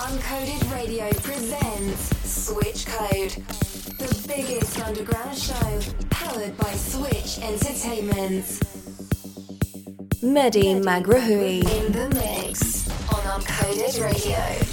Uncoded Radio presents Switch Code, the biggest underground show powered by Switch Entertainment. Mehdi Maghraoui in the mix on Uncoded Radio.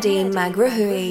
Mehdi Maghraoui.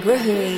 Live.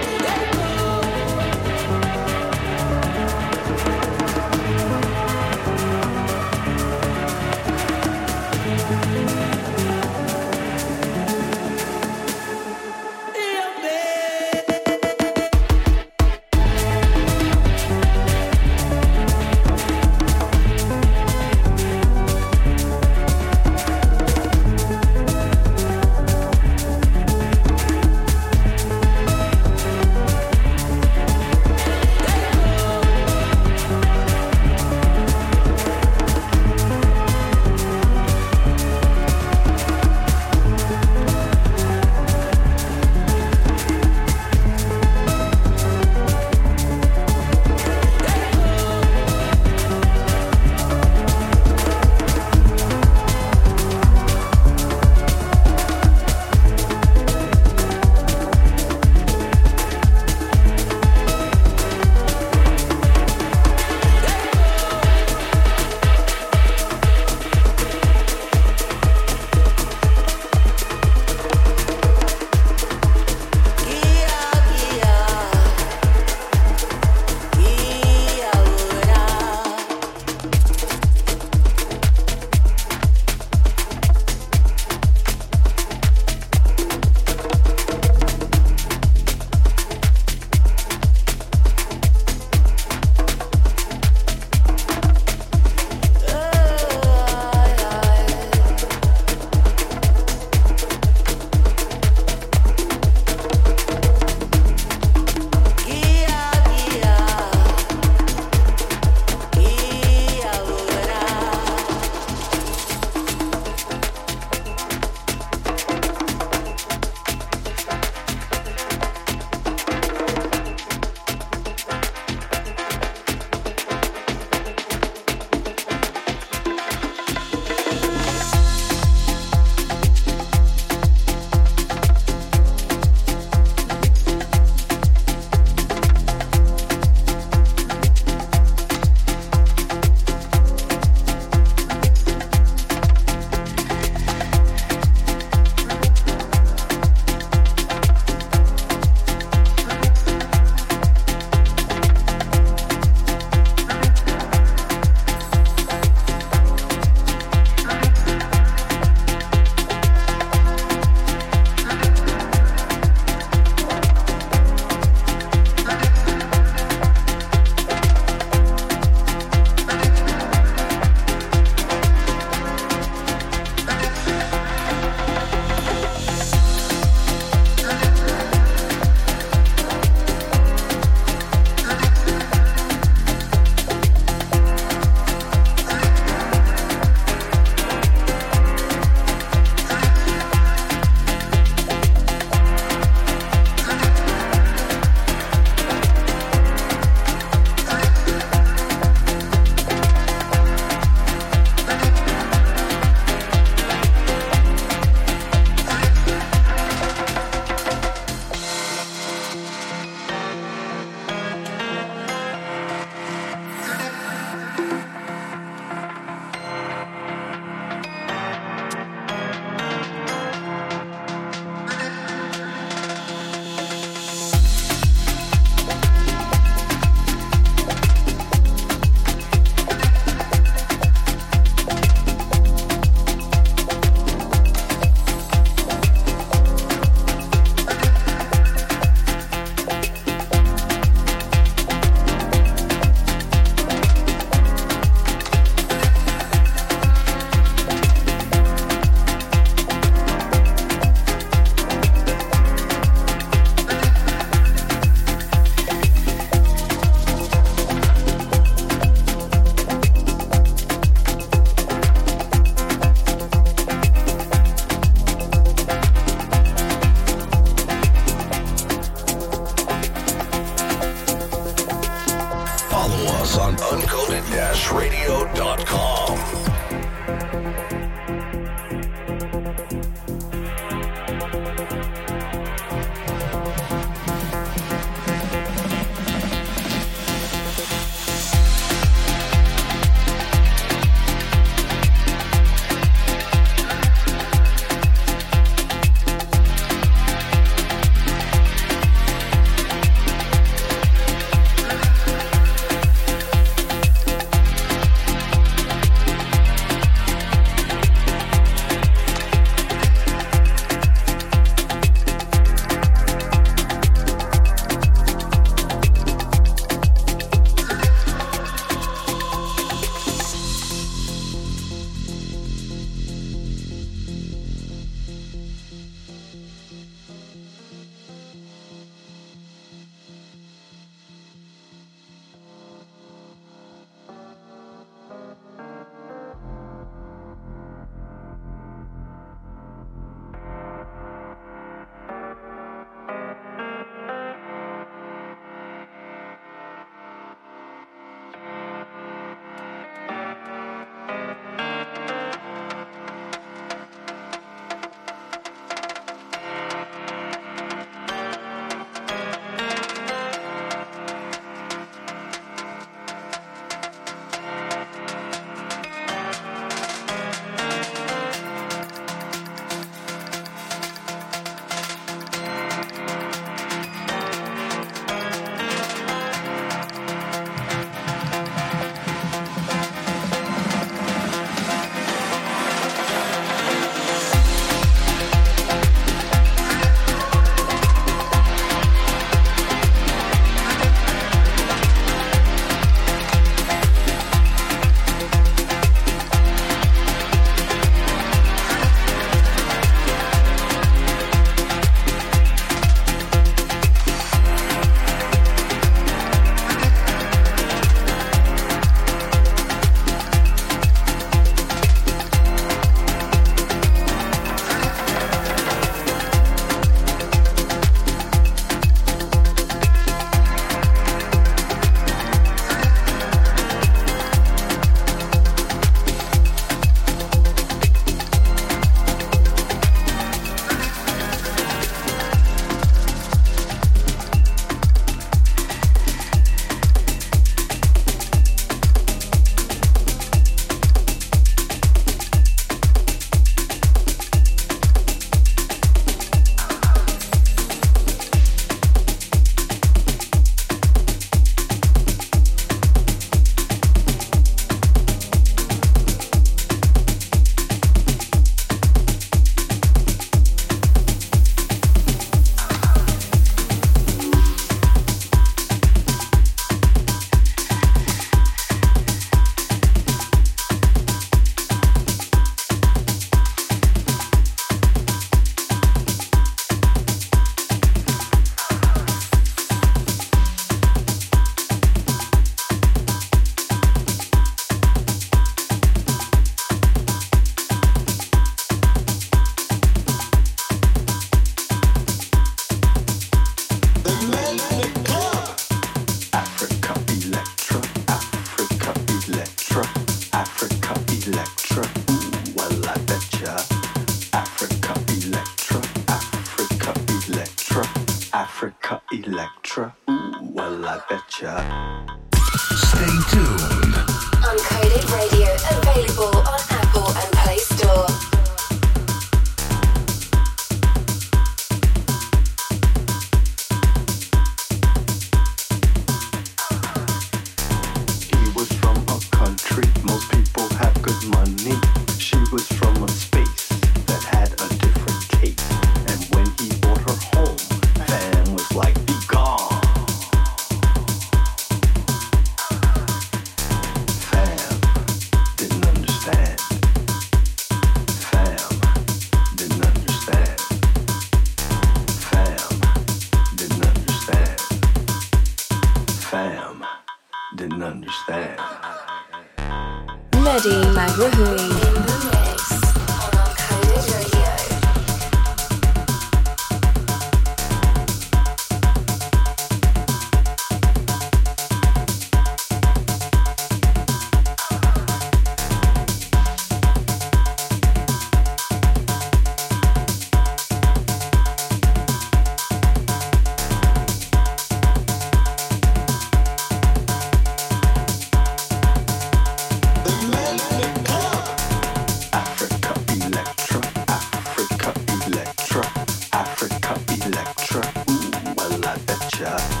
shot.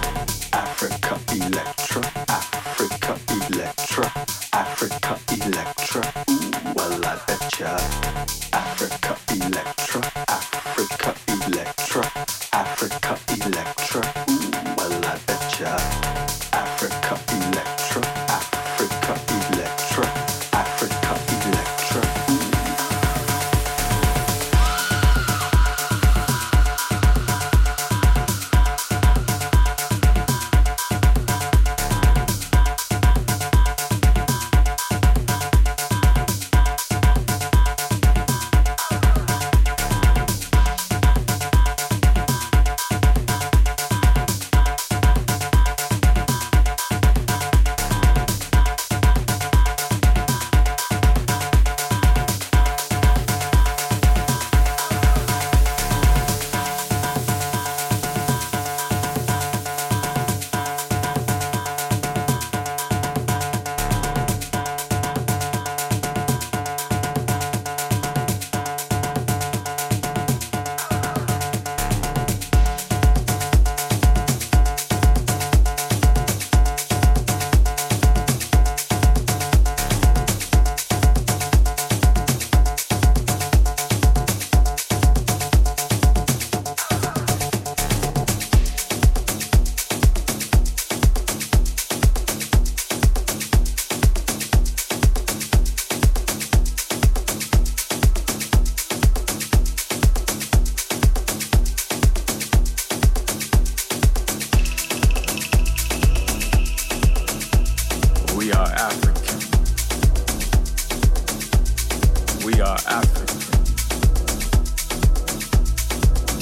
We are African.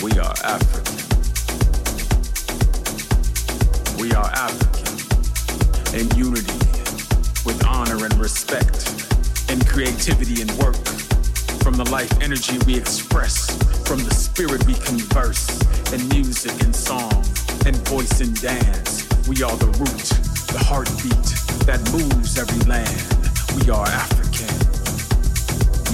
We are African. We are African. In unity, with honor and respect, in creativity and work, from the life energy we express, from the spirit we converse, in music and song, in voice and dance. We are the root, the heartbeat that moves every land. We are African.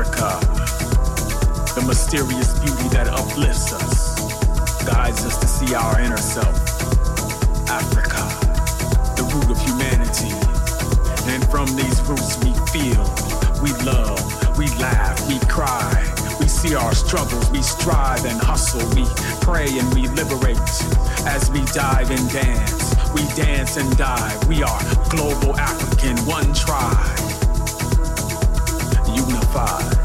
Africa, the mysterious beauty that uplifts us, guides us to see our inner self. Africa, the root of humanity. And from these roots we feel, we love, we laugh, we cry. We see our struggles, we strive and hustle, we pray and we liberate as we dive and dance we dance and die. We are global African, one tribe, unified.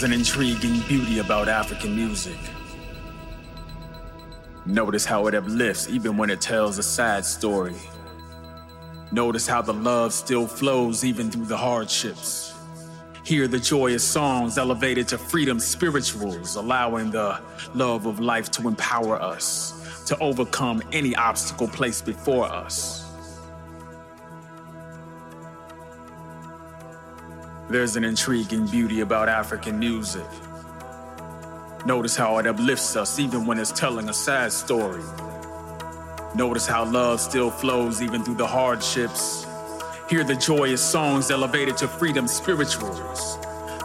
There's an intriguing beauty about African music. Notice how it uplifts even when it tells a sad story. Notice how the love still flows even through the hardships. Hear the joyous songs elevated to freedom spirituals, allowing the love of life to empower us to overcome any obstacle placed before us. There's an intriguing beauty about African music. Notice how it uplifts us even when it's telling a sad story. Notice how love still flows even through the hardships. Hear the joyous songs elevated to freedom spirituals.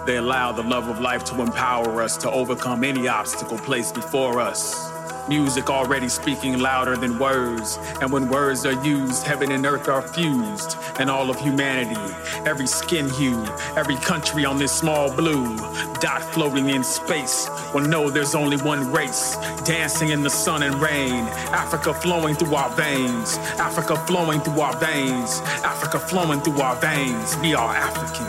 They allow the love of life to empower us to overcome any obstacle placed before us. Music already speaking louder than words. And when words are used, heaven and earth are fused. And all of humanity, every skin hue, every country on this small blue dot floating in space will know there's only one race. Dancing in the sun and rain. Africa flowing through our veins. Africa flowing through our veins. Africa flowing through our veins. We are African.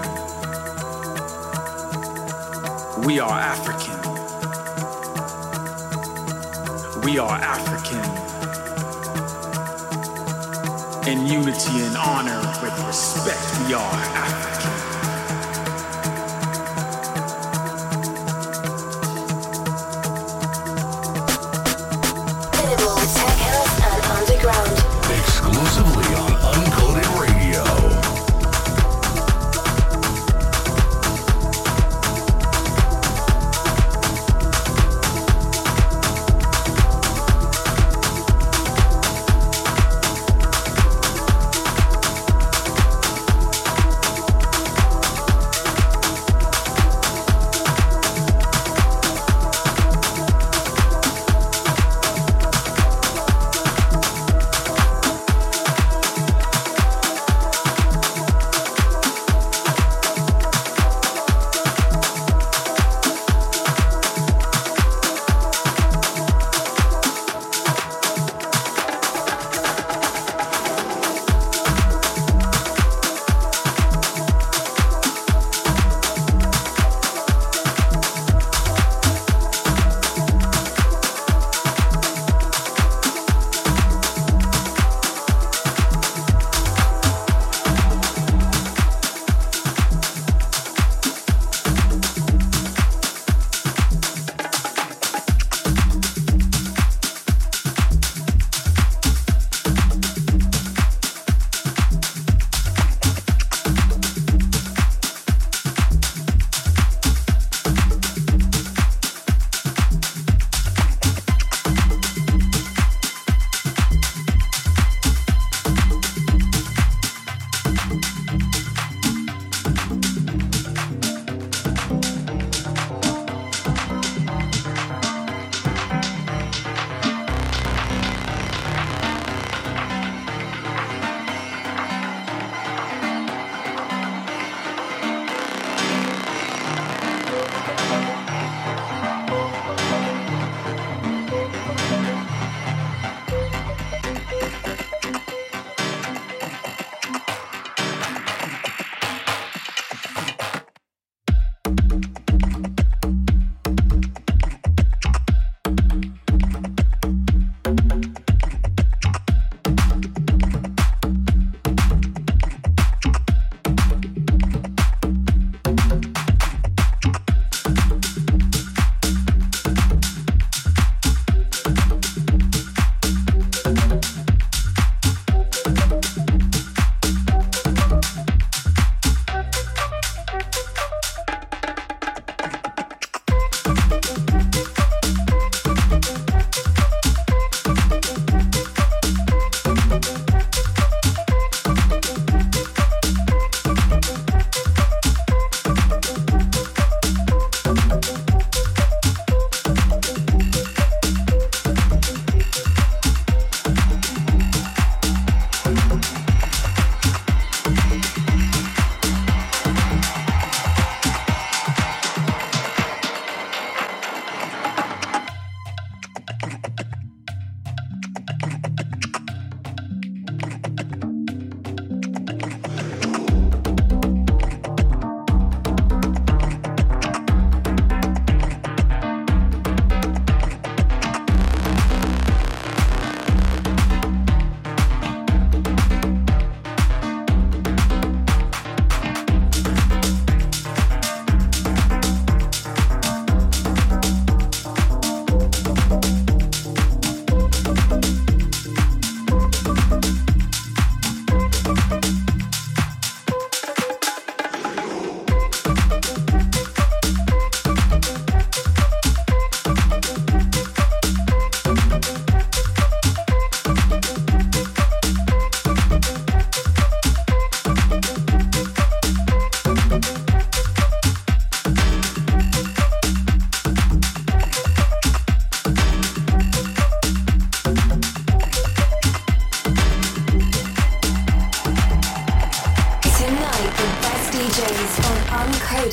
We are African. We are African. In unity and honor, with respect, we are African.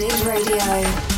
Uncoded Radio.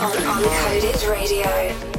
Uncoded Radio.